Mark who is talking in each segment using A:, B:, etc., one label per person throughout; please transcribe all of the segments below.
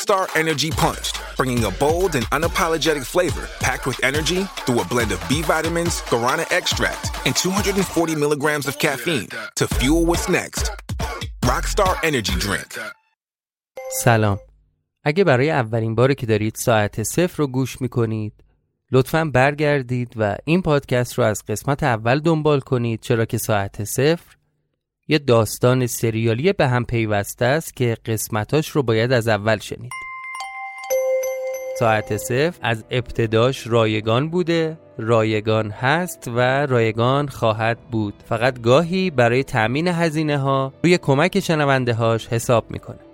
A: Rockstar Energy Punched, bringing a bold and unapologetic flavor packed with energy through a blend of B vitamins, guarana extract, and 240 milligrams of caffeine to fuel what's next. Rockstar Energy Drink.
B: سلام اگه برای اولین باری که دارید ساعت صفر رو گوش می‌کنید لطفا برگردید و این پادکست رو از قسمت اول دنبال کنید چرا که ساعت صفر یه داستان سریالی به هم پیوسته است که قسمتاش رو باید از اول شنید. ساعت صفر از ابتداش رایگان بوده رایگان هست و رایگان خواهد بود. فقط گاهی برای تأمین هزینه ها روی کمک شنونده هاش حساب می‌کنه.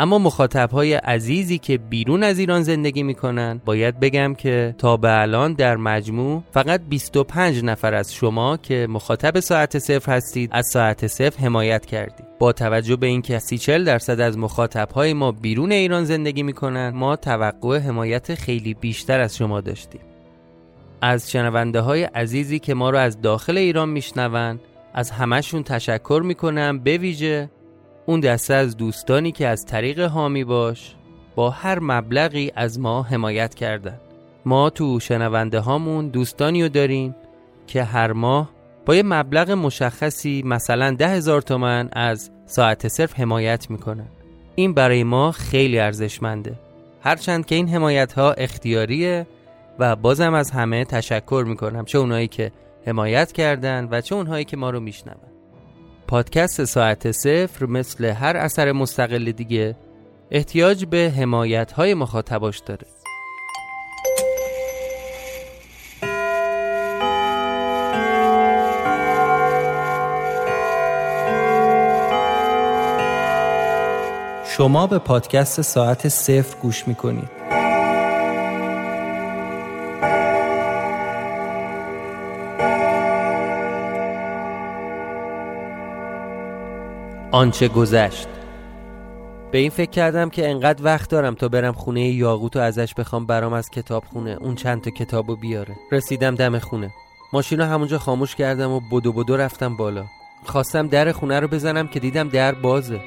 B: اما مخاطب های عزیزی که بیرون از ایران زندگی می‌کنن باید بگم که تا به الان در مجموع فقط 25 نفر از شما که مخاطب ساعت صفر هستید از ساعت صفر حمایت کردید. با توجه به اینکه 30 درصد از مخاطب های ما بیرون ایران زندگی می‌کنن ما توقع حمایت خیلی بیشتر از شما داشتیم. از شنونده های عزیزی که ما رو از داخل ایران میشنون از همشون تشکر می‌کنم به ویژه اون دسته از دوستانی که از طریق حامی باش با هر مبلغی از ما حمایت کردن. ما تو شنونده هامون دوستانی رو داریم که هر ماه با یه مبلغ مشخصی مثلا ده هزار تومن از ساعت صرف حمایت می‌کنن. این برای ما خیلی ارزشمنده. هرچند که این حمایت ها اختیاریه و بازم از همه تشکر می‌کنم. چه اونایی که حمایت کردن و چه اونهایی که ما رو میشنون. پادکست ساعت صفر مثل هر اثر مستقل دیگه احتیاج به حمایت های مخاطباش داره. شما به پادکست ساعت صفر گوش می‌کنید. آنچه گذشت. به این فکر کردم که انقدر وقت دارم تا برم خونه یاقوت و ازش بخوام برام از کتاب خونه اون چند تا کتابو بیاره. رسیدم دم خونه. ماشین رو همونجا خاموش کردم و بدو بدو رفتم بالا. خواستم در خونه رو بزنم که دیدم در بازه.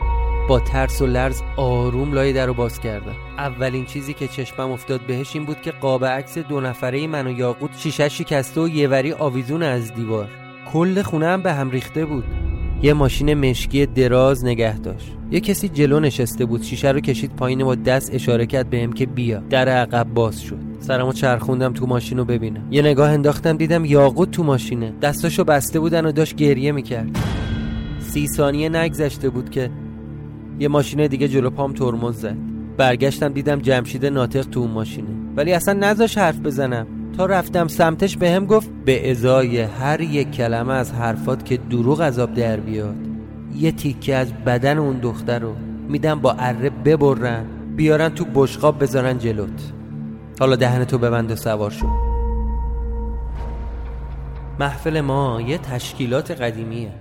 B: با ترس و لرز آروم لای در رو باز کردم. اولین چیزی که چشمم افتاد بهش این بود که قاب عکس دو نفره من و یاقوت شیشه شکسته و یه وری آویزون از دیوار. کل خونه هم به هم ریخته بود. یه ماشین مشکی دراز نگه داشت. یه کسی جلو نشسته بود شیشه رو کشید پایین و دست اشاره کرد بهم که بیا. در عقب باز شد. سرمو چرخوندم تو ماشین رو ببینم. یه نگاه انداختم دیدم یاقوت تو ماشینه. دستاشو بسته بودن و داشت گریه می‌کرد. سی ثانیه نگذشته بود که یه ماشین دیگه جلو پام ترمز زد. برگشتم دیدم جمشید ناطق تو اون ماشینه. ولی اصلا نذاش حرف بزنم. تا رفتم سمتش به هم گفت به ازای هر یک کلمه از حرفات که دروغ عذاب در بیاد. یه تیکه از بدن اون دختر رو میدم با اره ببرن بیارن تو بشقاب بذارن جلوت. حالا دهن تو ببند و سوار شو. محفل ما یه تشکیلات قدیمیه.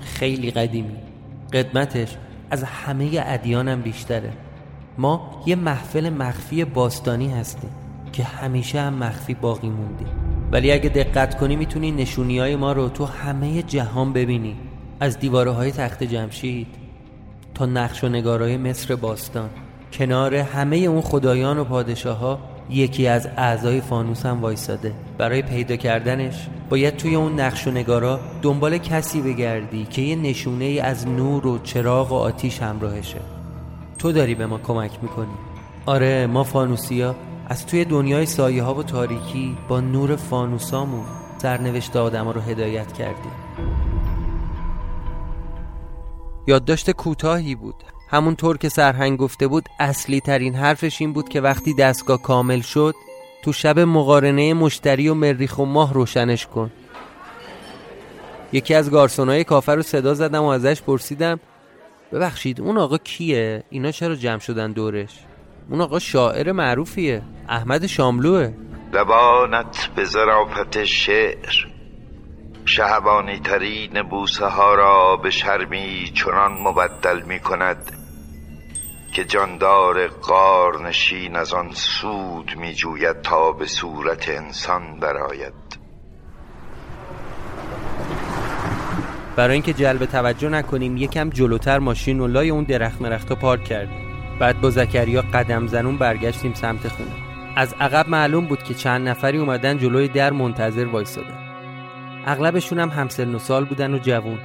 B: خیلی قدیمی. قدمتش از همه ادیانم بیشتره. ما یه محفل مخفی باستانی هستیم. که همیشه هم مخفی باقی موندیم ولی اگه دقت کنی می‌تونی نشونی های ما رو تو همه جهان ببینی. از دیواره های تخت جمشید تا نقش و نگارای مصر باستان. کنار همه اون خدایان و پادشاه ها یکی از اعضای فانوس هم وایساده. برای پیدا کردنش باید توی اون نقش و نگارا دنبال کسی بگردی که یه نشونه ای از نور و چراغ و آتیش همراهشه. تو داری به ما کمک می‌کنی. آره ما فانوسیا از توی دنیای سایه ها و تاریکی با نور فانوسامون سرنوشت آدم رو هدایت کردیم یادداشت کوتاهی بود همونطور که سرهنگ گفته بود اصلی ترین حرفش این بود که وقتی دستگاه کامل شد تو شب مقارنه مشتری و مریخ و ماه روشنش کن یکی از گارسونای کافه رو صدا زدم و ازش پرسیدم ببخشید اون آقا کیه؟ اینا چرا جمع شدن دورش؟ اون آقا شاعر معروفیه. احمد شاملوه.
C: لبانت به ظرافت شعر. شهبانی ترین بوسه ها را به شرمی چنان مبدل می کند که جاندار غار نشین از آن سود می جوید تا به صورت انسان درآید
B: برای اینکه جلب توجه نکنیم یکم جلوتر ماشین و لای اون درخت مرختا پارک کردیم. بعد با زکریا قدم زنون برگشتیم سمت خونه. از عقب معلوم بود که چند نفری اومدن جلوی در منتظر وایسادن. اغلبشون هم همسن و سال بودن و جوون.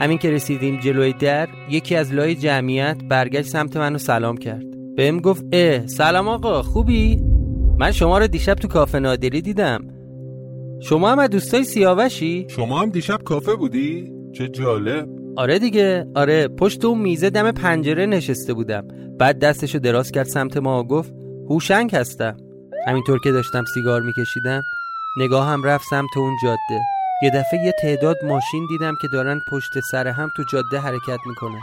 B: همین که رسیدیم جلوی در یکی از لای جمعیت برگشت سمت منو سلام کرد. بهم گفت اه سلام آقا خوبی؟ من شما رو دیشب تو کافه نادری دیدم. شما هم از دوستای سیاوشی؟
D: شما هم دیشب کافه بودی؟ چه جالب.
B: آره دیگه. آره پشت اون میزه دم پنجره نشسته بودم. بعد دستشو دراز کرد سمت ما و گفت هوشنگ هستم. همینطور که داشتم سیگار میکشیدم نگاه هم رفت سمت اون جاده. یه دفعه یه تعداد ماشین دیدم که دارن پشت سر هم تو جاده حرکت می‌کنن.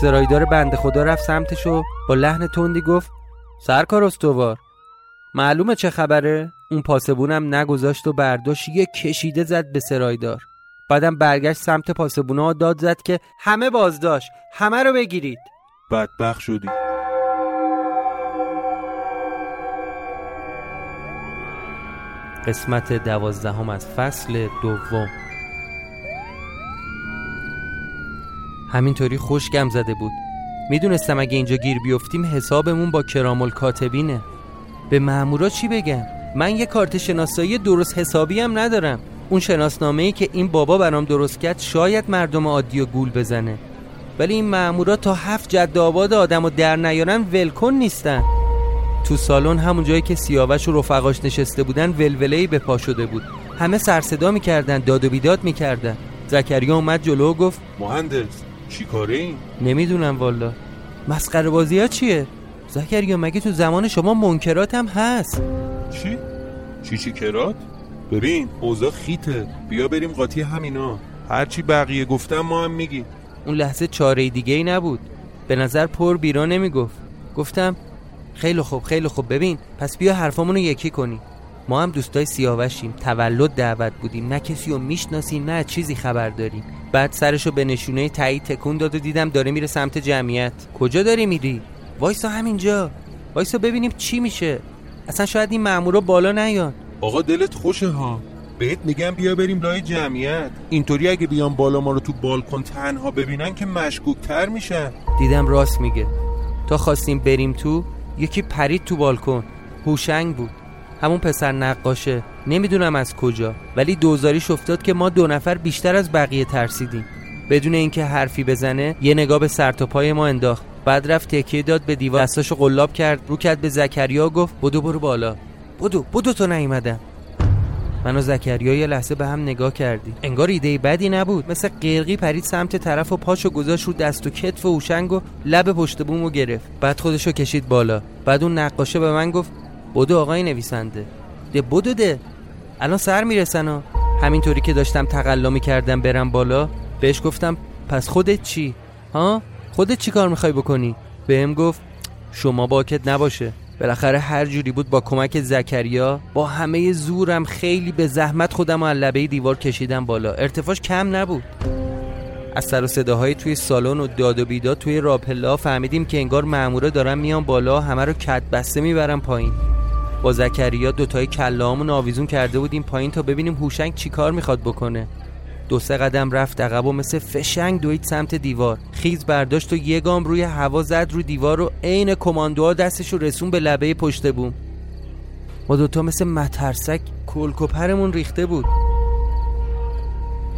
B: سرایدار بنده خدا رفت سمتش و با لحن تندی گفت سرکار استوار. معلومه چه خبره؟ اون پاسبونم نگذاشت و برداشت یه کشیده زد به سرایدار. بعدم برگشت سمت پاسبونا داد زد که همه بازداشت همه رو بگیرید.
D: بدبخ شدی.
B: قسمت دوازدهم از فصل دوم. همینطوری خوشگم زده بود. می‌دونستم اگه اینجا گیر بیفتیم حسابمون با کرامل کاتبینه. به مامورا چی بگم؟ من یه کارت شناسایی درست حسابی هم ندارم. اون شناسنامه ای که این بابا برام درست کرد شاید مردم عادی و گول بزنه. ولی این مامورا تا هفت جد آباد آدم و در نیارن ولکن نیستن. تو سالن همون جایی که سیاوش و رفقاش نشسته بودن ولوله‌ای به پا شده بود. همه سرصدا می‌کردن داد و بیداد می‌کردن. زکریا اومد جلو و گفت
D: مهندس چی کاره این؟
B: نمی‌دونم والا مسخره بازی ها چیه؟ زکریا مگه تو زمان شما منکرات هم هست؟
D: چی؟ چی چی کرات؟ ببین اوضاع خیته. بیا بریم قاطی همینا. هرچی بقیه گفتم ما هم میگیم.
B: اون لحظه چاره دیگه ای نبود. به نظر پر بیرا نمی‌گفت. گفتم خیلی خوب خیلی خوب. ببین پس بیا حرفامونو یکی کنی. ما هم دوستای سیاوشیم. تولد دعوت بودیم. نه کسی رو می‌شناسیم نه چیزی خبر داریم. بعد سرشو به نشونه تایید تکون داد و دیدم داره میره سمت جمعیت. کجا داری میری؟ وایسا همینجا. وایسا ببینیم چی میشه. اصلا شاید این مامورا بالا نیان
D: آقا دلت خوشه ها؟ بهت میگم بیا بریم لای جمعیت. اینطوری اگه بیان بالا ما رو تو بالکن تنها ببینن که مشکوکتر میشن.
B: دیدم راست میگه. تا خواستیم بریم تو یکی پرید تو بالکن. هوشنگ بود. همون پسر نقاشه. نمی‌دونم از کجا. ولی دوزاریش افتاد که ما دو نفر بیشتر از بقیه ترسیدیم. بدون اینکه حرفی بزنه یه نگاه به سر تا پای ما انداخت. بعد رفت تکیه داد به دیوار. دستاشو قلاب کرد. رو کرد به زکریا گفت بدو برو بالا. بدو بدو تو نیومدم. من و زکریا یه لحظه به هم نگاه کردیم. انگار ایده بدی نبود. مثل قرقی پرید سمت طرف و پاشو گذاشت رو دست و کتف و هوشنگ و لب پشت بومو گرفت. بعد خودشو کشید بالا. بعد اون نقاشه به من گفت بدو آقای نویسنده. ده بدو ده. الان سر می‌رسن و همینطوری که داشتم تقلا می‌کردم برم بالا بهش گفتم پس خودت چی؟ ها؟ خودت چی کار می‌خوای بکنی؟ بهم گفت شما باکت نباشه. بالاخره هر جوری بود با کمک زکریا با همه زورم خیلی به زحمت خودم از لبه دیوار کشیدم بالا. ارتفاعش کم نبود. از سر و صداهای توی سالن و داد و بیداد توی راپلا فهمیدیم که انگار مامورا دارن میان بالا همه رو کت بسته می‌برن پایین. با زکریا دوتای کلامون آویزون کرده بودیم پایین تا ببینیم هوشنگ چیکار می‌خواد بکنه. دو سه قدم رفت عقب و مثل فشنگ دوید سمت دیوار. خیز برداشت و یه گام روی هوا زد رو دیوار و عین کماندوها دستش رو رسون به لبه پشت بوم. ما دوتا مثل مترسک کلکوپرمون ریخته بود.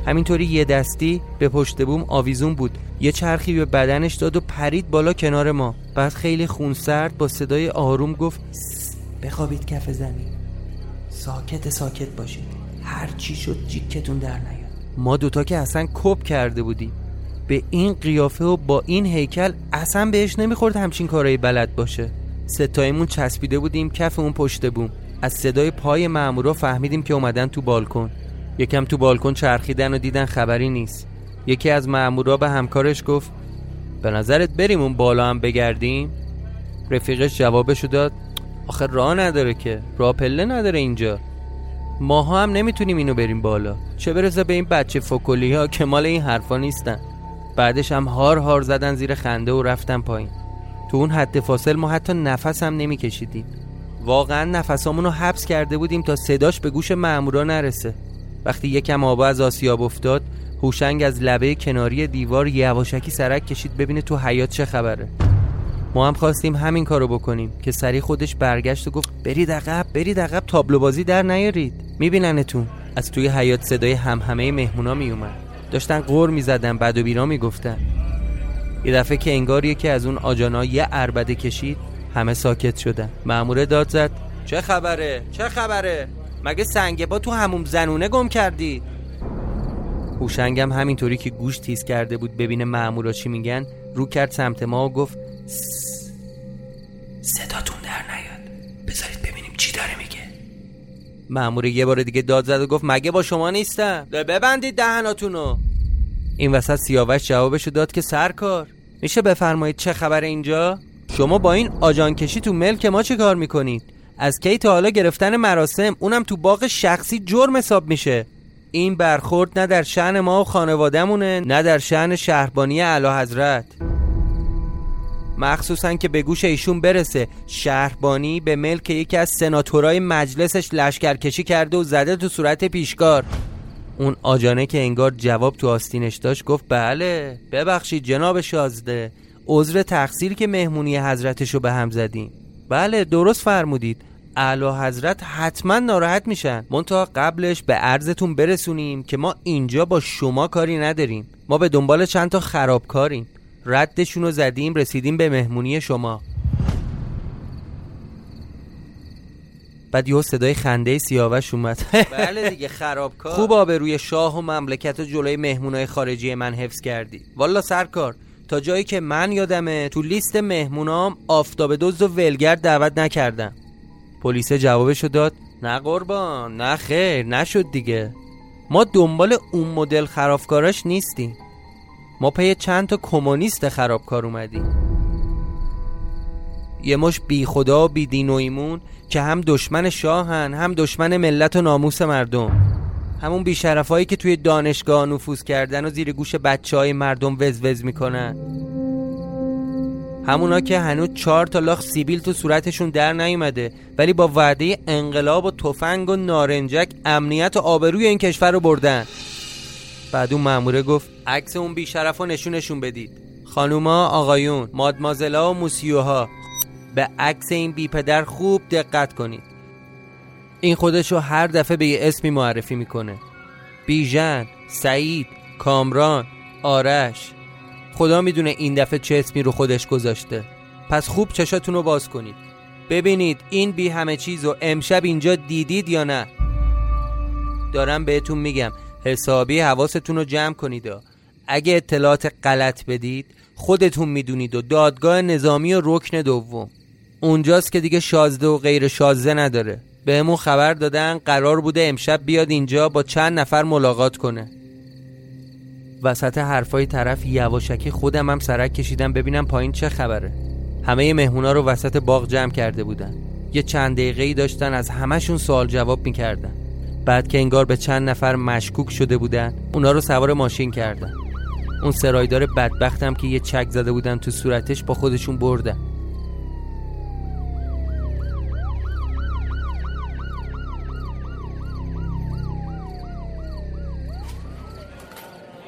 B: همینطوری یه دستی به پشت بوم آویزون بود. یه چرخی به بدنش داد و پرید بالا کنار ما. بعد خیلی خونسرد با صدای آروم گفت بخوابید کف زمین. ساکت ساکت باشید. هر چی شد جیکتون در نیاد ما دوتا که اصلا کپ کرده بودیم. به این قیافه و با این هیکل اصلا بهش نمی‌خورد همچین کارایی بلد باشه. ستایمون چسبیده بودیم کف اون پشت بوم. از صدای پای مامورا فهمیدیم که اومدن تو بالکن. یکم تو بالکن چرخیدن و دیدن خبری نیست. یکی از مامورا به همکارش گفت به نظرت بریم اون بالا هم بگردیم؟ رفیقش جوابشو داد آخه راه نداره که. راه پله نداره اینجا. ماها هم نمی‌تونیم اینو بریم بالا. چه برسه به این بچه فکلی ها که مال این حرفا نیستن. بعدش هم هار هار زدن زیر خنده و رفتن پایین. تو اون حد فاصل ما حتی نفس هم نمیکشیدیم. واقعا نفسامون رو حبس کرده بودیم تا صداش به گوش مامورا نرسه. وقتی یکم آبا از آسیاب افتاد هوشنگ از لبه کناری دیوار یواشکی سرک کشید ببینه تو حیات چه خبره. ما هم خواستیم همین کارو بکنیم که سری خودش برگشت و گفت برید عقب برید عقب تابلو بازی در نیارید. میبیننتون. از توی حیات صدای همهمه مهمونا میومد داشتن قور می‌زدن بد و بیرا می‌گفتن. یه دفعه که انگار یکی از اون آجانا یه اربده کشید همه ساکت شدن. ماموره داد زد چه خبره؟ چه خبره؟ مگه سنگ با تو هموم زنونه گم کردی؟ هوشنگم همینطوری که گوش تیز کرده بود ببینه مامورا چی میگن رو کرد سمت ما و گفت صداتون در نیاد. بذارید ببینیم چی داره میگه. مامور یه بار دیگه داد زد و گفت مگه با شما نیستم؟ ببندید دهناتونو. این وسط سیاوش جوابشو داد که سرکار. میشه بفرمایید چه خبر اینجا؟ شما با این آجان کشی تو ملک ما چه کار می‌کنید؟ از کی تا حالا گرفتن مراسم اونم تو باغ شخصی جرم حساب میشه. این برخورد نه در شعن ما و خانوادهمونه نه در شعن شهربانی اعلی حضرت مخصوصا که به گوش ایشون برسه. شهربانی به ملک یکی از سناتورای مجلسش لشکرکشی کرده و زده تو صورت پیشکار. اون آجانه که انگار جواب تو آستینش داشت گفت بله ببخشید جناب شازده عذر تقصیر که مهمونی حضرتشو به هم زدیم. بله درست فرمودید. اعلی حضرت حتما ناراحت میشن. منتها قبلش به عرضتون برسونیم که ما اینجا با شما کاری نداریم. ما به دنبال چند تا خرابکاریم. ردشون رو زدیم رسیدیم به مهمونی شما. بعد یه صدای خنده سیاوش اومد. بله دیگه خرابکار. خوب روی شاه و مملکت و جلوی مهمونای خارجی من حفظ کردی. والا سرکار تا جایی که من یادمه تو لیست مهمونام آفتاب دوز و ولگرد دعوت نکردم. پلیس جوابشو داد نه قربان نه خیر نشد دیگه. ما دنبال اون مدل خرابکاراش نیستیم. ما پی چند تا کمونیست خرابکار اومدیم. یه مش بی خدا و بی دین و ایمون که هم دشمن شاهن هم دشمن ملت و ناموس مردم. همون بیشرفایی که توی دانشگاه نفوذ کردن و زیر گوش بچه های مردم وز می‌کنن. همونا که هنوز چهار تا لاخ سیبیل تو صورتشون در نیومده ولی با وعده انقلاب و تفنگ و نارنجک امنیت و آبروی این کشور رو بردن. بعد اون ماموره گفت عکس اون بیشرف رو نشونشون بدید. خانوما آقایون مادمازلا و موسیوها به عکس این بی پدر خوب دقت کنید. این خودشو هر دفعه به یه اسمی معرفی می‌کنه. بیژن سعید کامران آرش. خدا می‌دونه این دفعه چه اسمی رو خودش گذاشته. پس خوب چشاتون رو باز کنید. ببینید این بی همه چیز و امشب اینجا دیدید یا نه. دارم بهتون میگم. حسابی حواستون رو جمع کنید. اگه اطلاعات غلط بدید خودتون می‌دونید و دادگاه نظامی و رکن دوم. اونجاست که دیگه شازده و غیر شازده نداره. بهمون خبر دادن قرار بوده امشب بیاد اینجا با چند نفر ملاقات کنه. وسط حرفای طرف یواشکی خودم هم سرک کشیدم ببینم پایین چه خبره. همه مهمونا رو وسط باغ جمع کرده بودن. یه چند دقیقه داشتن از همهشون سوال جواب می‌کردن. بعد که انگار به چند نفر مشکوک شده بودن اونا رو سوار ماشین کردن. اون سرایدار بدبختم که یه چک زده بودن تو صورتش با خودشون بردن.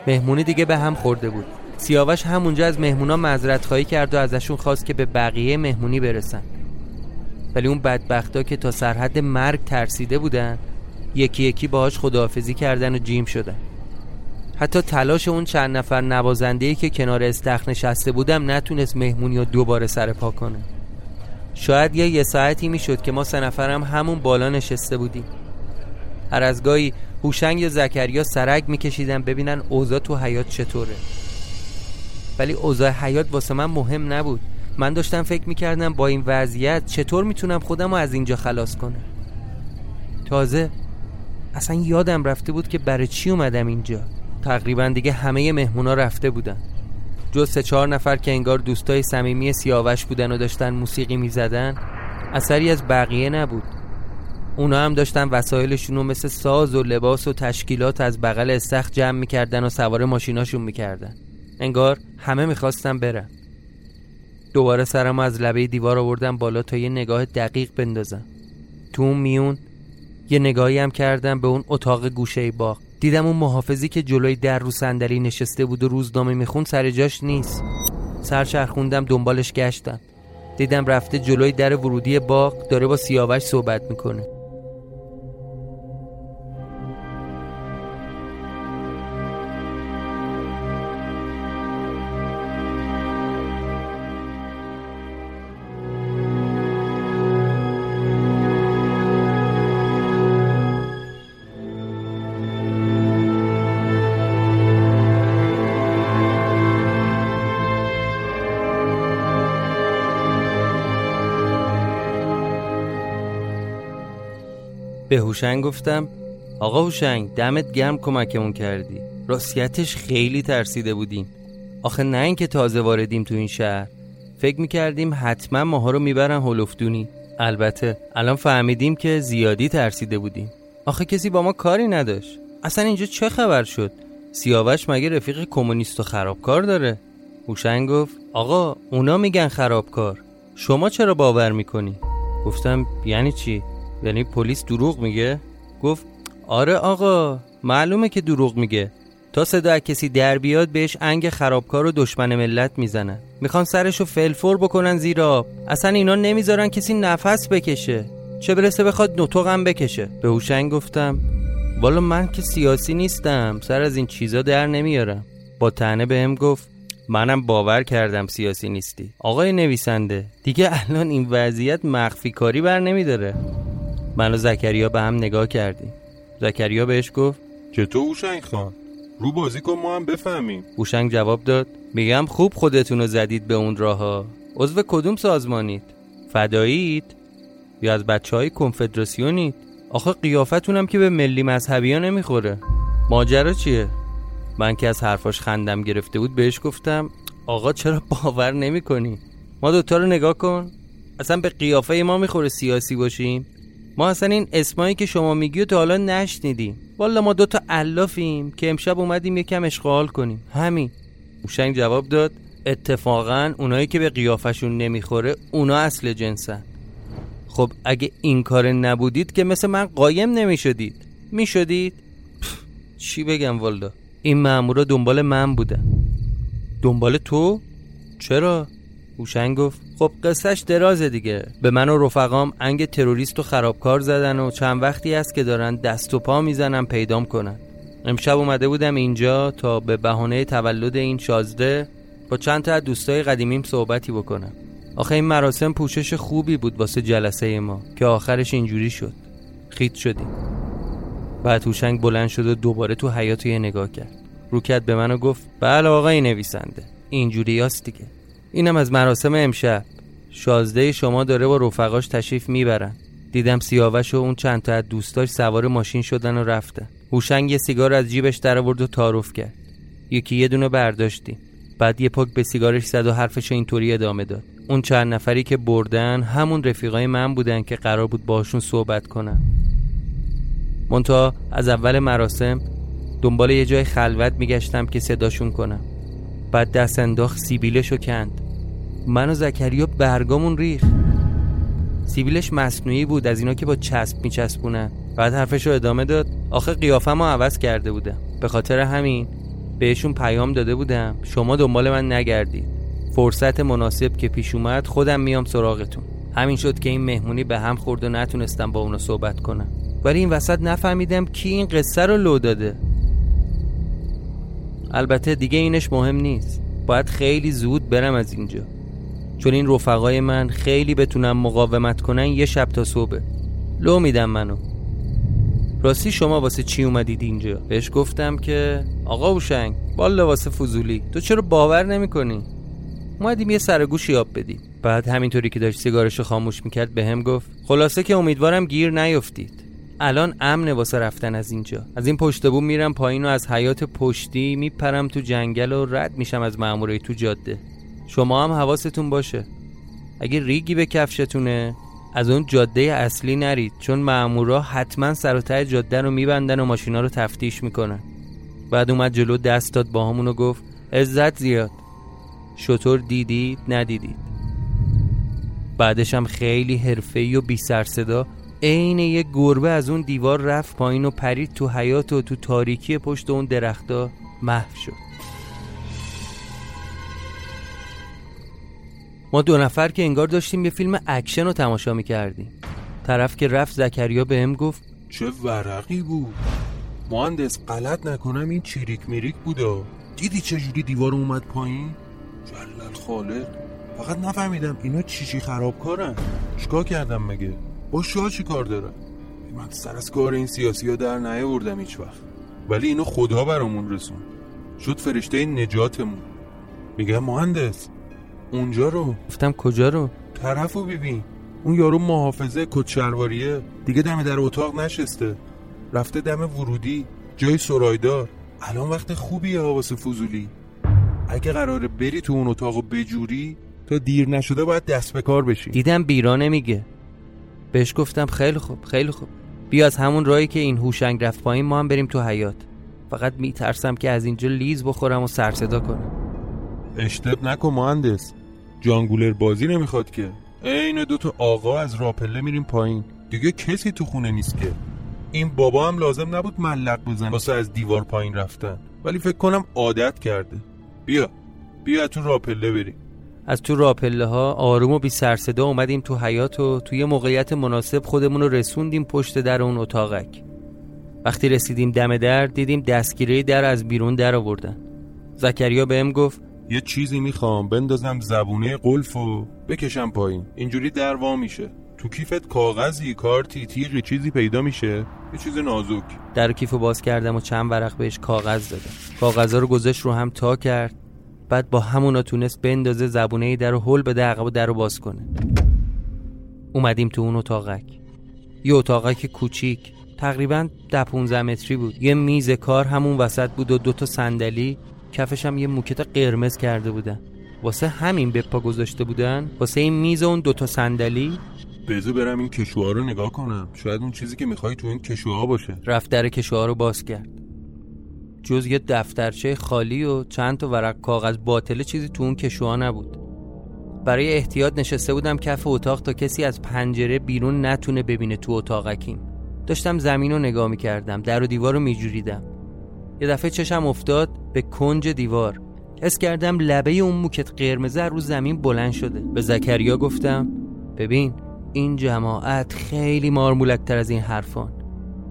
B: مهمونی دیگه به هم خورده بود. سیاوش همونجا از مهمونا معذرت خواهی کرد و ازشون خواست که به بقیه مهمونی برسن. ولی اون بدبختا که تا سرحد مرگ ترسیده بودن یکی یکی باهاش خداحافظی کردن و جیم شدن. حتی تلاش اون چند نفر نوازنده که کنار استخ نشسته بودم نتونست مهمونی رو دوباره سر پا کنه. شاید یه یه ساعتی می‌شد که ما سه نفرم همون بالا نشسته بودیم. هر از گاهی هوشنگ یا زکریا سرک میکشیدن ببینن اوضاع تو حیات چطوره. ولی اوضاع حیات واسه من مهم نبود. من داشتم فکر می‌کردم با این وضعیت چطور می‌تونم خودم رو از اینجا خلاص کنم. تازه اصلا یادم رفته بود که برای چی اومدم اینجا. تقریبا دیگه همه مهمونا رفته بودن. جز سه چهار نفر که انگار دوستای صمیمی سیاوش بودن و داشتن موسیقی می‌زدن اثری از بقیه نبود. اونا هم داشتن وسایلشون رو مثل ساز و لباس و تشکیلات از بغل استخ جمع می‌کردن و سوار ماشیناشون می‌کردن. انگار همه می‌خواستن برن. دوباره سرم از لبه دیوار آوردم بالا تا یه نگاه دقیق بندازم. تو میون یه نگاهی هم کردم به اون اتاق گوشه باغ. دیدم اون محافظی که جلوی در رو صندلی نشسته بود و روزنامه میخون سر جاش نیست. سرچرخوندم دنبالش گشتم. دیدم رفته جلوی در ورودی باغ داره با سیاوش صحبت می‌کنه. هوشنگ گفتم آقا هوشنگ دمت گرم کمکمون کردی. راستیتش خیلی ترسیده بودیم. آخه نه اینکه تازه واردیم تو این شهر. فکر می‌کردیم حتما ماها رو می‌برن هلفدونی البته الان فهمیدیم که زیادی ترسیده بودیم. آخه کسی با ما کاری نداشت. اصلا اینجا چه خبر شد؟ سیاوش مگه رفیق کمونیست و خرابکار داره؟ هوشنگ گفت آقا اونا میگن خرابکار. شما چرا باور می‌کنی؟ گفتم یعنی چی؟ یعنی پلیس دروغ میگه؟ گفت آره آقا معلومه که دروغ میگه. تا صدا کسی در بیاد بهش انگ خرابکار و دشمن ملت می‌زنن می‌خوان سرشو فلفور بکنن زیر آب. اصلا اینا نمی‌ذارن کسی نفس بکشه. چه برسه بخواد نطقم بکشه. به هوشنگ گفتم والا من که سیاسی نیستم. سر از این چیزا در نمیارم. با تنه بهم گفت منم باور کردم سیاسی نیستی. آقای نویسنده دیگه الان این وضعیت مخفی کاری بر نمیداره. من و زکریا به هم نگاه کردیم. زکریا بهش گفت
D: چطور اوشنگ خان؟ رو بازی کن ما هم بفهمیم.
B: اوشنگ جواب داد میگم خوب خودتون رو زدید به اون راهها. عضو کدوم سازمانید؟ فدایید یا از بچه های کنفدراسیونید؟ آخه قیافتونم که به ملی مذهبی ها نمی‌خوره. ماجرا چیه؟ من که از حرفاش خندم گرفته بود بهش گفتم آقا چرا باور نمی کنی؟ ما دوتا رو نگاه کن. اصلا به قیافه ما می‌خوره سیاسی باشیم. ما اصلا این اسمایی که شما میگی و تا حالا نشنیدیم. والا ما دوتا علافیم که امشب اومدیم یکم اشغال کنیم. همین. اوشنگ جواب داد اتفاقا اونایی که به قیافشون نمی‌خوره اونا اصل جنسن. خب اگه این کار نبودید که مثل من قایم نمی‌شدید. می‌شدید؟ چی بگم والا این مامورا دنبال من بودن دنبال تو؟ چرا؟ هوشنگ گفت خب قصهش درازه دیگه. به من و رفقام انگ تروریست و خرابکار زدن و چند وقتی است که دارن دست و پا می‌زنن پیدام کنن. امشب اومده بودم اینجا تا به بهانه تولد این شازده با چند تا دوستای قدیمیم صحبتی بکنم. آخه این مراسم پوشش خوبی بود واسه جلسه ما که آخرش اینجوری شد. خیت شدیم. بعد هوشنگ بلند شد و دوباره تو حیات یه نگاه کرد. روکت به منو گفت بله آقای نویسنده. اینجوری هست دیگه. اینم از مراسم امشب. شازده شما داره با رفقاش تشریف می‌برن. دیدم سیاوش و اون چند تا از دوستاش سوار ماشین شدن و رفتن. هوشنگ یه سیگار از جیبش در آورد و تعارف کرد. یکی یه دونه برداشتیم. بعد یه پاک به سیگارش زد و حرفش اینطوری ادامه داد. اون چند نفری که بردن همون رفیقای من بودن که قرار بود باشون صحبت کنم منتها از اول مراسم دنبال یه جای خلوت میگشتم که صداشون کنم. بعد دست انداخت سیبیلشو کند. من و زکریا برگامون ریخ سیبیلش مصنوعی بود از اینا که با چسب میچسبونن بعد حرفش رو ادامه داد. آخه قیافه ما عوض کرده بودم. به خاطر همین بهشون پیام داده بودم. شما دنبال من نگردید. فرصت مناسب که پیش اومد خودم میام سراغتون. همین شد که این مهمونی به هم خورد و نتونستم با اونا صحبت کنم. ولی این وسط نفهمیدم کی این قصه رو لو داده. البته دیگه اینش مهم نیست. باید خیلی زود برم از اینجا. چون این رفقای من خیلی بتونم مقاومت کنن یه شب تا صبح. لو میدم منو. راستی شما واسه چی اومدید اینجا؟ بهش گفتم که آقا اوشنگ بالا واسه فضولی تو چرا باور نمی‌کنی؟ اومدیم یه سرگوشی آب بدیم. بعد همینطوری که داشت سیگارشو خاموش می‌کرد به هم گفت خلاصه که امیدوارم گیر نیفتید. الان امنه واسه رفتن از اینجا. از این پشت بوم میرم پایین و از حیات پشتی میپرم تو جنگل و رد میشم از مامورای تو جاده. شما هم حواستون باشه. اگه ریگی به کفشتونه از اون جاده اصلی نرید چون مامورا حتما سر و ته جاده رو میبندن و ماشینا رو تفتیش می‌کنن. بعد اومد جلو دست داد باهامون و گفت عزت زیاد. شتر دیدید ندیدید. بعدش هم خیلی حرفه‌ای و بی سر و صدا عین یه گربه از اون دیوار رفت پایین و پرید تو حیاط و تو تاریکی پشت اون درختا محو شد. ما دو نفر که انگار داشتیم یه فیلم اکشن رو تماشا می‌کردیم. طرف که رفت زکریا به هم گفت
D: چه ورقی بود؟ مهندس غلط نکنم این چیریک میریک بودا دیدی چجوری دیوار اومد پایین؟ جلل خالق. فقط نفهمیدم اینا چی چی خرابکارن. چیکار کردم مگه؟ با شاه چی کار دارن من سر از کار این سیاسی ها در نیاوردم هیچ وقت. ولی اینو خدا برامون رسون. شد فرشته نجاتمون. میگه مهندس اونجا رو.
B: گفتم کجا رو؟
D: طرفو ببین. اون یارو محافظه کچرواریه دیگه دم در اتاق نشسته. رفته دم ورودی. جای سرایدار. الان وقت خوبیه واسه فضولی. اگه قراره بری تو اون اتاق بجوری تا دیر نشده باید دست به کار بشی.
B: دیدم بیرا نمیگه. بهش گفتم خیلی خوب خیلی خوب. بیا از همون راهی که این هوشنگ رفت پایین ما هم بریم تو حیات فقط میترسم که از اینجا لیز بخورم و سر صدا کنم.
D: اشتب نکن مهندس. جانگولر بازی نمی‌خواد که. عین دو تا آقا از راپله میریم پایین. دیگه کسی تو خونه نیست که. این بابا هم لازم نبود ملق بزن واسه از دیوار پایین رفتن. ولی فکر کنم عادت کرده. بیا. بیا تو راپله بریم.
B: از تو راپله ها آروم و بی سرصدا اومدیم تو حیات و توی موقعیت مناسب خودمون رو رسوندیم پشت در اون اتاقک. وقتی رسیدیم دم در دیدیم دستگیره در از بیرون در آوردن. زکریا بهم گفت
D: یه چیزی می‌خوام بندازم زبونه قلف و بکشم پایین. اینجوری در وا میشه. تو کیفت کاغذی کارتی تیغی چیزی پیدا میشه. یه چیز نازک.
B: در کیفو باز کردم و چند ورق بهش کاغذ دادم. کاغذا رو گذاشت رو هم تا کرد. بعد با همونا تونست بندازه زبونه در رو هل بده عقب در رو باز کنه. اومدیم تو اون اتاقک. یه اتاقک کوچیک. تقریبا ده 15 متری بود. یه میز کار همون وسط بود و دوتا صندلی. کفش هم یه موکت قرمز کرده بودن واسه همین به پا گذاشته بودن؟ واسه این میز و اون دوتا صندلی؟
D: بذار برم این کشوها رو نگاه کنم. شاید اون چیزی که می‌خوای تو این کشوها باشه.
B: رفت در کشوها رو باز کرد. جز یه دفترچه خالی و چند تا ورق کاغذ باطله چیزی تو اون کشوها نبود. برای احتیاط نشسته بودم کف اتاق تا کسی از پنجره بیرون نتونه ببینه تو اتاقکیم. داشتم زمین رو نگاه می‌کردم در و دیوار رو میجوریدم. یه دفعه چشم افتاد به کنج دیوار. حس کردم لبه اون موکت قرمزه رو زمین بلند شده. به زکریا گفتم ببین این جماعت خیلی مارمولکتر از این حرفان.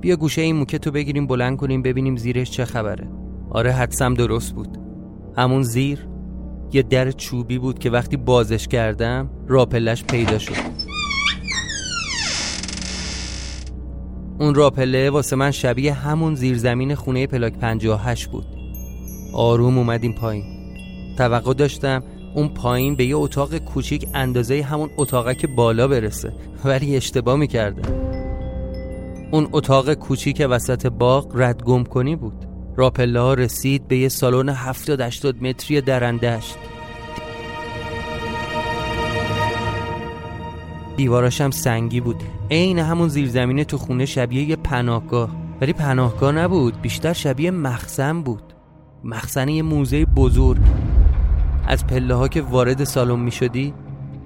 B: بیا گوشه این موکت بگیریم بلند کنیم ببینیم زیرش چه خبره. آره حدسم درست بود. همون زیر یه در چوبی بود که وقتی بازش کردم راپلش پیدا شد. اون راپله واسه من شبیه همون زیرزمین خونه پلاک 58 بود. آروم اومدیم پایین. توقع داشتم اون پایین به یه اتاق کوچیک اندازه همون اتاقه که بالا برسه ولی اشتباه می‌کردم اون اتاق کوچیک وسط باغ ردگم کنی بود. راپله ها رسید به یه سالن 70 80 متری درندشت. دیواراش هم سنگی بود. عین همون زیرزمینه تو خونه شبیه یه پناهگاه. ولی پناهگاه نبود بیشتر شبیه مخزن بود. مخزن یه موزه بزرگ. از پله ها که وارد سالن می شدی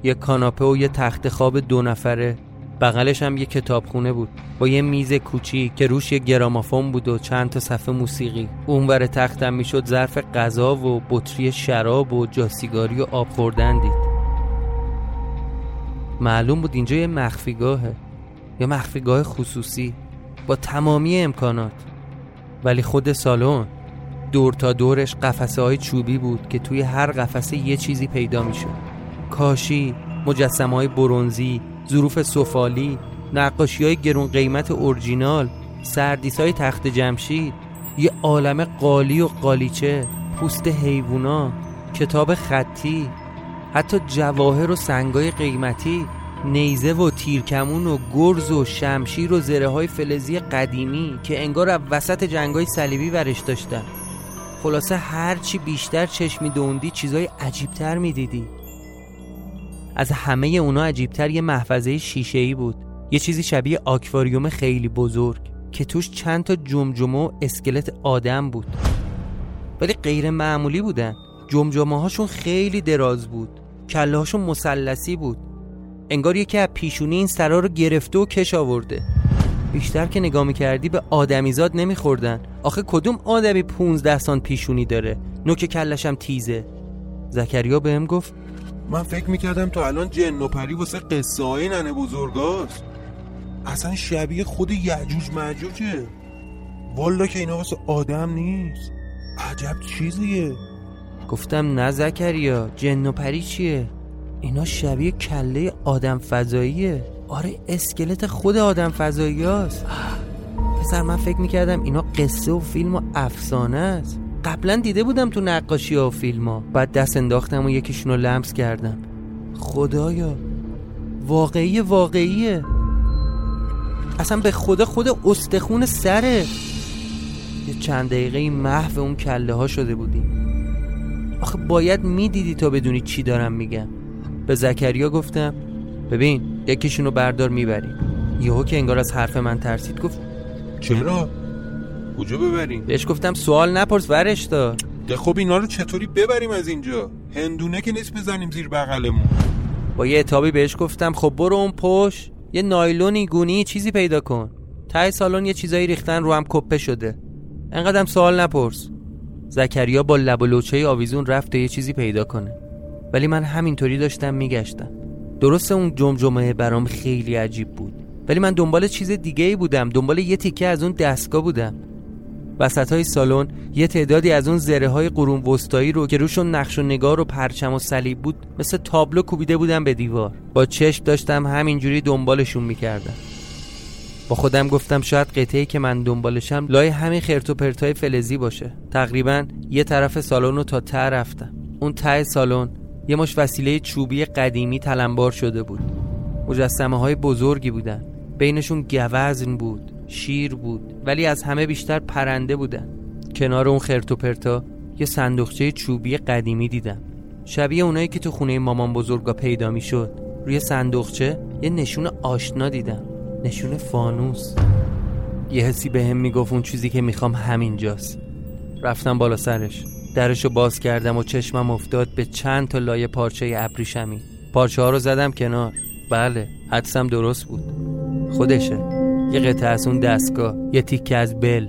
B: یه کاناپه و یه تخت خواب دو نفره. بغلش هم یه کتابخونه بود. با یه میز کوچیک که روش یه گرامافون بود و چند تا صفحه موسیقی. اونور تختم می‌شد ظرف غذا و بطری شراب و جاسیگاری و آب خوردن دید. معلوم بود اینجا یه مخفیگاهه. یه مخفیگاه خصوصی با تمامی امکانات. ولی خود سالن دور تا دورش قفسه های چوبی بود که توی هر قفسه یه چیزی پیدا می‌شد. کاشی مجسمه های برونزی ظروف سفالی نقاشی های گرون قیمت اورجینال سردیس های تخت جمشید یه عالم قالی و قالیچه پوست حیوونا کتاب خطی. حتی جواهر و سنگای قیمتی نیزه و تیرکمون و گرز و شمشیر و زره های فلزی قدیمی که انگار وسط جنگای صلیبی ورش داشتن. خلاصه هرچی بیشتر چشمی دوندی چیزای عجیبتر می‌دیدی. از همه اونا عجیبتر یه محفظه شیشه بود. یه چیزی شبیه آکواریوم خیلی بزرگ که توش چند تا جمجمه و اسکلت آدم بود. ولی غیر معمولی بودن. جمجمه هاشون خیلی دراز بود. کله هاشون مسلسی بود. انگار یکی از پیشونی این سرا رو گرفته و کش آورده. بیشتر که نگاه می‌کردی به آدمیزاد نمیخوردن. آخه کدوم آدمی 15 سان پیشونی داره؟ نوک کلشم تیزه. زکریا بهم گفت
D: من فکر می‌کردم تو الان جن و پری واسه قصه های ننه بزرگاست. اصلا شبیه خود یعجوج معجوجه. والا که اینا واسه آدم نیست. عجب چیزیه.
B: گفتم نه زکریا جن و پری چیه؟ اینا شبیه کله آدم فضاییه آره اسکلت خود آدم فضایی هست پسر من فکر می‌کردم اینا قصه و فیلم و افسانه است. قبلا دیده بودم تو نقاشی و فیلم ها. بعد دست انداختم و یکیشون رو لمس کردم. خدایا واقعی واقعیه. اصلا به خدا خود استخون سره. یه چند دقیقه محو اون کله ها شده بودیم آخه باید می‌دیدی تا بدونی چی دارم میگم. به زکریا گفتم ببین یکیشون رو بردار می‌بریم. یهو که انگار از حرف من ترسید گفت
D: چرا؟ کجا ببریم؟
B: بهش گفتم سوال نپرس ورش دار
D: خب اینا رو چطوری ببریم از اینجا؟ هندونه که نیست بزنیم زیر بغلمون.
B: با یه اتابی بهش گفتم خب برو اون پشت یه نایلونی گونی چیزی پیدا کن. ته سالن یه چیزایی ریختن رو هم کپه شده. انقدرم سوال نپرس. زکریا با لب و لوچه آویزون رفت و یه چیزی پیدا کنه. ولی من همینطوری داشتم میگشتم. درسته اون جمجمه برام خیلی عجیب بود. ولی من دنبال چیز دیگه ای بودم. دنبال یه تیکه از اون دستگاه بودم. وسط های سالن یه تعدادی از اون زره های قرون وسطایی رو که روشون نقش و نگار و پرچم و صلیب بود مثل تابلو کوبیده بودم به دیوار. با چشم داشتم همینجوری دنبالشون می‌کردم. با خودم گفتم شاید قطعه که من دنبالشم لای همین خرت و پرتای فلزی باشه. تقریبا یه طرف سالن رو تا ته رفتم. اون ته سالن یه مش وسیله چوبی قدیمی تلمبار شده بود. مجسمه های بزرگی بودن. بینشون گوزن بود شیر بود ولی از همه بیشتر پرنده بودن. کنار اون خرت و پرتا یه صندوقچه چوبی قدیمی دیدم. شبیه اونایی که تو خونه مامان بزرگا پیدا می شد روی صندوقچه یه نشون آشنا دیدم. نشون فانوس. یه حسی به هم می‌گفت اون چیزی که می‌خوام همینجاست. رفتم بالا سرش. درشو باز کردم و چشمم افتاد به چند تا لایه پارچه ابریشمی. پارچه ها رو زدم کنار. بله حدسم درست بود. خودشه. یه قطعه از اون دستگاه. یه تیکه از بل.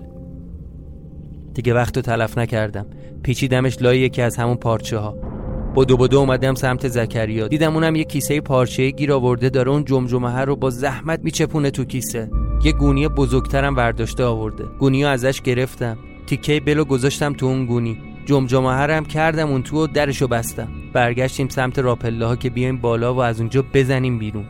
B: دیگه وقت رو تلف نکردم. پیچیدمش لای یکی از همون پارچه ها بدو بدو اومدم سمت زکریا. دیدم اونم یه کیسه پارچه گیر آورده داره اون جمجمه رو با زحمت میچپونه تو کیسه. یه گونی بزرگترم ورداشته آورده. گونی ازش گرفتم. تیکه بلو گذاشتم تو اون گونی. جمجمه هم کردم اون تو و درشو بستم. برگشتیم سمت راپله ها که بیایم بالا و از اونجا بزنیم بیرون.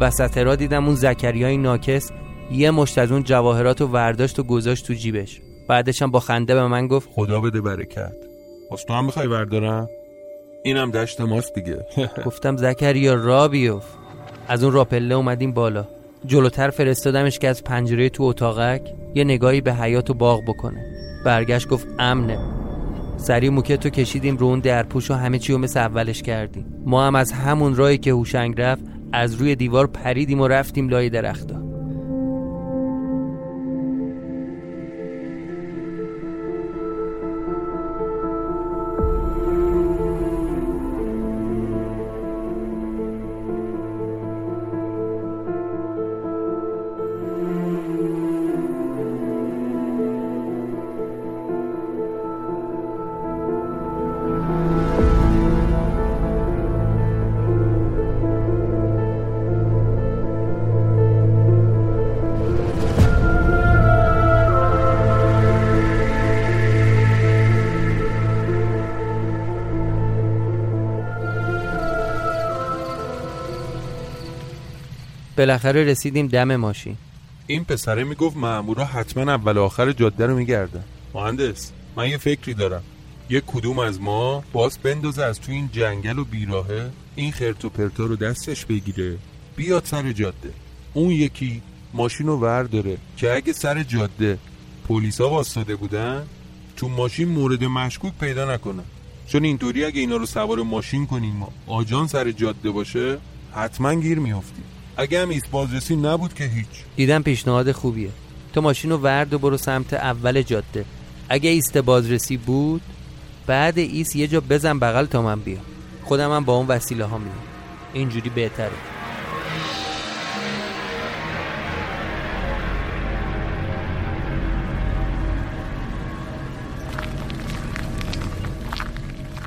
B: وسط را دیدم اون زکریای ناکس یه مشت از اون جواهرات و ورداشت و گذاشت تو جیبش. بعدش هم با خنده به من گفت
D: خدا بده برکت. پس تو هم می‌خوای وردارم اینم دشت ماست دیگه.
B: گفتم زکریا را بیوف از اون راپله اومدیم بالا. جلوتر فرستادمش که از پنجره تو اتاقک یه نگاهی به حیات و باغ بکنه. برگشت گفت امنه. سری موکت رو کشیدیم رو اون درپوش و همه چی رو مثل اولش کردیم. ما هم از همون راهی که هوشنگ رفت از روی دیوار پریدیم و رفتیم لای درختا بالاخره رسیدیم دم ماشین.
D: این پسره می‌گفت مامورا حتما اول آخر جاده رو میگردن. مهندس من یه فکری دارم. یه کدوم از ما باز بندازه از تو این جنگل و بیراهه این خرت و پرتا رو دستش بگیره بیاد سر جاده. اون یکی ماشین رو ورداره که اگه سر جاده پلیسا واسطاده بودن تو ماشین مورد مشکوک پیدا نکنن چون اینطوری اگه اینا رو سوار ماشین کنیم ما آجان سر جاده باشه حتما گیر میافتیم. اگه هم بازرسی نبود که هیچ.
B: دیدم پیشنهاد خوبیه. تو ماشین رو ورد و برو سمت اول جاده. اگه ایست بازرسی بود بعد ایست یه جا بزن بغل تا من بیام. خودم هم با اون وسیله ها میام. اینجوری بهتره.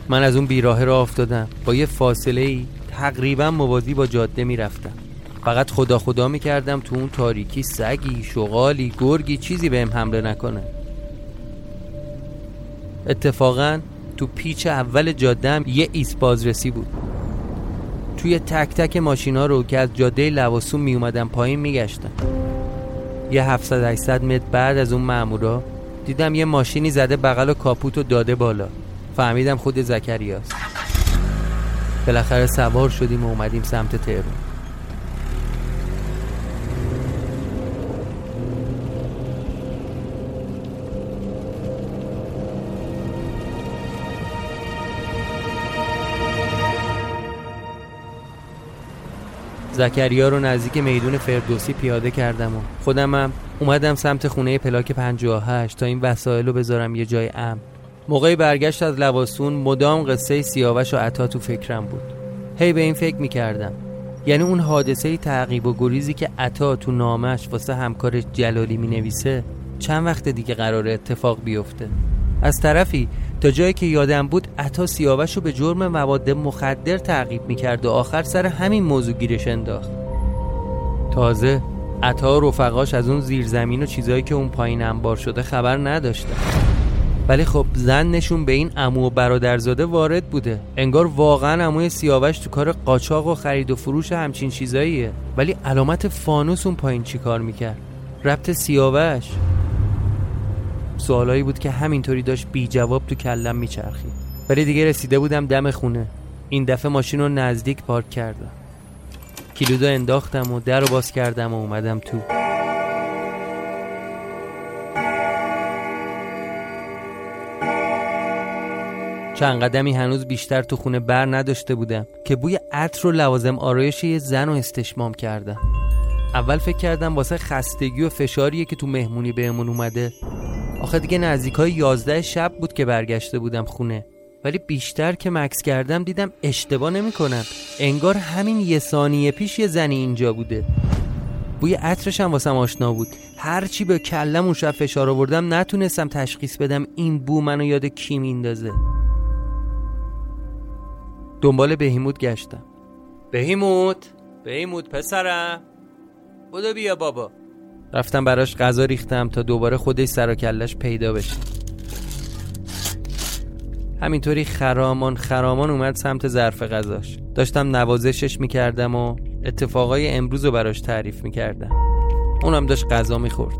B: من از اون بیراهه را افتادم. با یه فاصله ای تقریبا موازی با جاده می‌رفتم. فقط خدا خدا می‌کردم تو اون تاریکی سگی شغالی گرگی چیزی بهم حمله نکنه. اتفاقا تو پیچ اول جادم یه ایس بازرسی بود. توی تک تک ماشینا رو که از جاده لواسون می اومدن پایین میگشتم یه 700 800 متر بعد از اون مامورا دیدم یه ماشینی زده بغل و کاپوت و داده بالا. فهمیدم خود زکریاست. بالاخره سوار شدیم و اومدیم سمت تهران. زکریا رو نزدیک میدون فردوسی پیاده کردم و خودمم اومدم سمت خونه پلاک 58 تا این وسایل رو بذارم یه جای ام موقعی برگشت از لباسون مدام قصه سیاوش و عطا تو فکرم بود. هی به این فکر می‌کردم. یعنی اون حادثه تعقیب و گریزی که عطا تو نامش واسه همکارش جلالی می‌نویسه چند وقت دیگه قرار اتفاق بیفته. از طرفی تا جایی که یادم بود عطا سیاوش رو به جرم مواد مخدر تعقیب می‌کرد و آخر سر همین موضوع گیرش انداخت. تازه عطا و رفقاش از اون زیرزمین و چیزایی که اون پایین انبار شده خبر نداشتن. ولی خب زنشون به این امو و برادرزاده وارد بوده. انگار واقعا اموی سیاوش تو کار قاچاق و خرید و فروش همچین چیزاییه. ولی علامت فانوس اون پایین چی کار می‌کرد؟ ربط سیاوش؟ سوالایی بود که همینطوری داشت بی جواب تو کلم میچرخید ولی دیگه رسیده بودم دم خونه. این دفعه ماشین رو نزدیک پارک کردم. کلیدو انداختم و در رو باز کردم و اومدم تو. چند قدمی هنوز بیشتر تو خونه بر نداشته بودم که بوی عطر و لوازم آرایش یه زن رو استشمام کردم. اول فکر کردم واسه خستگی و فشاریه که تو مهمونی بهمون اومده. آخه دیگه نزدیک های یازده شب بود که برگشته بودم خونه. ولی بیشتر که مکس کردم دیدم اشتباه نمی کنم انگار همین یه ثانیه پیش یه زنی اینجا بوده. بوی عطرش هم واسم آشنا بود. هرچی به کلم اون شب فشار آوردم نتونستم تشخیص بدم این بو منو یاد کی میندازه دنبال بهیموت گشتم. بهیموت؟ بهیموت پسرم؟ بودو بیا بابا. رفتم براش غذا ریختم تا دوباره خودش سر و کلش پیدا بشه. همینطوری خرامان خرامان اومد سمت ظرف غذاش. داشتم نوازشش می‌کردم و اتفاقای امروز رو براش تعریف می‌کردم. اونم داشت غذا می‌خورد.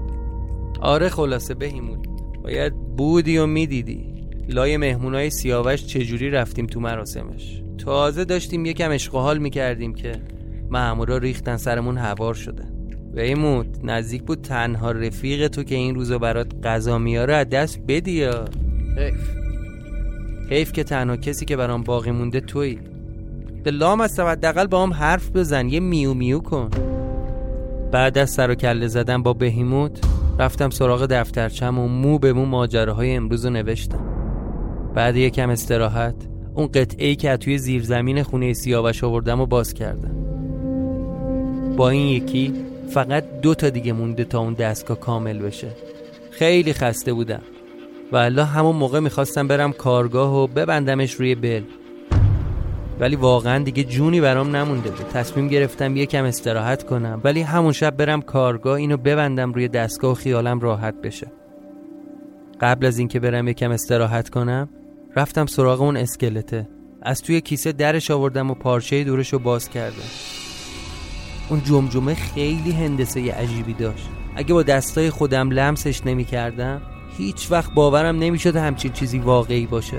B: آره خلاصه بهیمون باید بودی و می‌دیدی. لای مهمونای سیاوش چجوری رفتیم تو مراسمش؟ تازه داشتیم یکم اشغال می‌کردیم که مامورا ریختن سرمون هوار شده. بیموت نزدیک بود تنها رفیق تو که این روزو برات غذا میاره از دست بدی یا؟ حیف. حیف که تنها کسی که برام باقی مونده تویی. به لام از حداقل با هم حرف بزن یه میو میو کن. بعد از سر و کله زدن با بهیموت رفتم سراغ دفترچم و مو به مو ماجراهای امروز رو نوشتم. بعد یکم استراحت اون قطعه ای که توی زیرزمین خونه سیاوش آوردم و باز کردم. با این یکی فقط دو تا دیگه مونده تا اون دستگاه کامل بشه. خیلی خسته بودم. و الله همون موقع می‌خواستم برم کارگاه و ببندمش روی بل. ولی واقعا دیگه جونی برام نمونده بود. تصمیم گرفتم یکم استراحت کنم ولی همون شب برم کارگاه اینو ببندم روی دستگاه و خیالم راحت بشه. قبل از اینکه برم یکم استراحت کنم رفتم سراغ اون اسکلته. از توی کیسه درش آوردم و پارچه دورش رو باز کردم. اون جمجمه خیلی هندسه عجیبی داشت. اگه با دستای خودم لمسش نمی کردم هیچ وقت باورم نمی‌شد همچین چیزی واقعی باشه.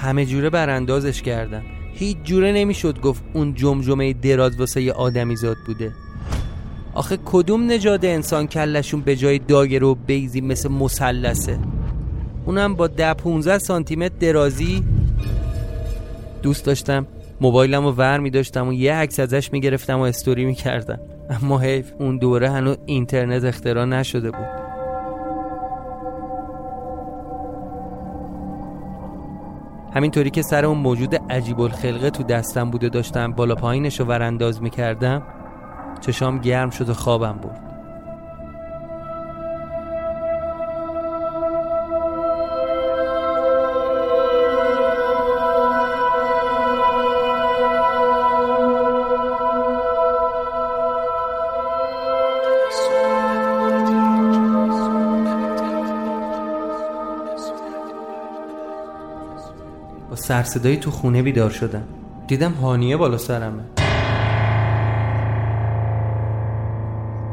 B: همه جوره براندازش کردم هیچ جوره نمی‌شد گفت اون جمجمه دراز واسه یه آدمی زاد بوده. آخه کدوم نژاد انسان کلشون به جای داگر و بیزی مثل مسلسه اونم با ده 15 سانتی متر درازی. دوست داشتم موبایلم رو ور می داشتم و یه عکس ازش می گرفتم و استوری می کردم اما حیف اون دوره هنوز اینترنت اختراع نشده بود. همینطوری که سر اون موجود عجیب الخلقه تو دستم بوده داشتم بالا پایینش رو ورانداز می‌کردم چشام گرم شد و خوابم برد. سرصدایی تو خونه بیدار شدم. دیدم هانیه بالا سرمه.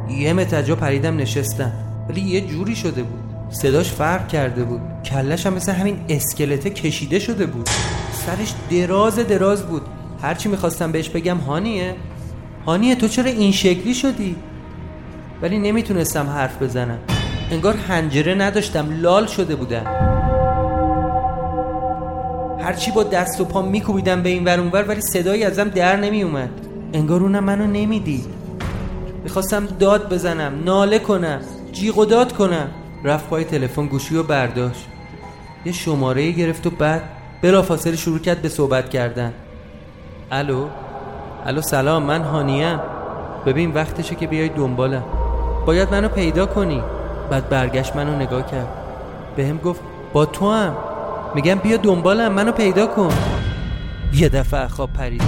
B: یه متجا پریدم نشستم. ولی یه جوری شده بود. صداش فرق کرده بود. کلش هم مثل همین اسکلته کشیده شده بود. سرش دراز دراز بود. هرچی می‌خواستم بهش بگم هانیه. هانیه تو چرا این شکلی شدی؟ ولی نمی‌تونستم حرف بزنم. انگار هنجره نداشتم. لال شده بودم. هرچی با دست و پا میکوبیدم به این ور اونور ولی صدایی ازم در نمیومد. انگار اونم منو نمی‌دید. می‌خواستم داد بزنم ناله کنم جیغ و داد کنم. رفت پای تلفن گوشی و برداشت. یه شماره گرفت و بعد بلافاصله شروع کرد به صحبت کردن. الو؟ الو سلام من هانیم ببین وقتشه که بیای دنبالم. باید منو پیدا کنی. بعد برگشت منو نگاه کرد. بهم گفت با تو هم میگم بیا دنبالم منو پیدا کن. یه دفعه خواب پرید.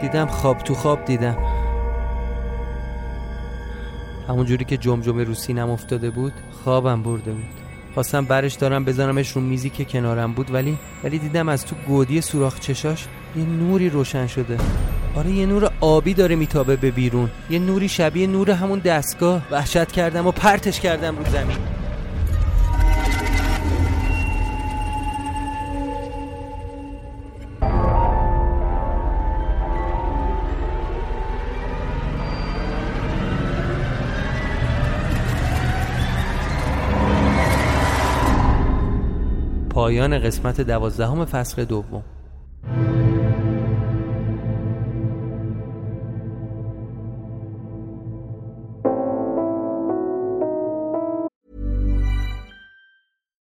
B: دیدم خواب تو خواب دیدم. همون جوری که جمجمه رو سینم افتاده بود خوابم برده بود. خواستم برش دارم بزنمش رو میزی که کنارم بود ولی ولی دیدم از تو گودی سوراخ چشاش یه نوری روشن شده. آره یه نور آبی داره میتابه به بیرون. یه نوری شبیه نور همون دستگاه. وحشت کردم و پرتش کردم رو زمین. پایان قسمت دوازدهم فصل دوم.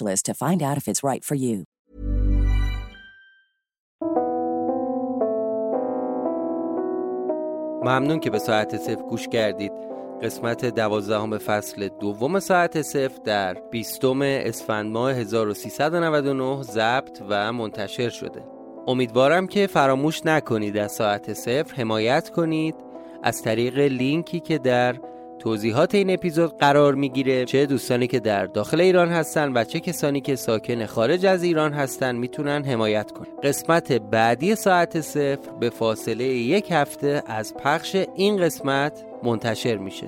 E: to find out if it's right for you.
B: ممنون که به ساعت صفر گوش کردید. قسمت دوازدهم فصل دوم ساعت صفر در بیستم اسفند ماه 1399 ضبط و منتشر شده. امیدوارم که فراموش نکنید از ساعت صفر حمایت کنید. از طریق لینکی که در توضیحات این اپیزود قرار می‌گیره. چه دوستانی که در داخل ایران هستن و چه کسانی که ساکن خارج از ایران هستن می‌تونن حمایت کنن. قسمت بعدی ساعت صفر به فاصله یک هفته از پخش این قسمت منتشر میشه.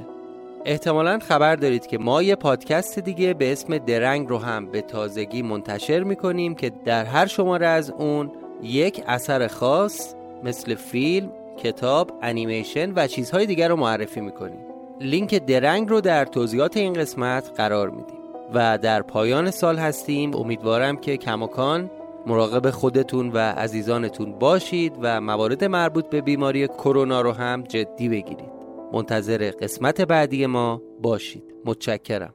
B: احتمالا خبر دارید که ما یه پادکست دیگه به اسم درنگ رو هم به تازگی منتشر می‌کنیم که در هر شماره از اون یک اثر خاص مثل فیلم، کتاب، انیمیشن و چیزهای دیگر رو معرفی می‌کنیم. لینک درنگ رو در توضیحات این قسمت قرار میدیم. و در پایان سال هستیم. امیدوارم که کماکان مراقب خودتون و عزیزانتون باشید و موارد مربوط به بیماری کرونا رو هم جدی بگیرید. منتظر قسمت بعدی ما باشید. متشکرم.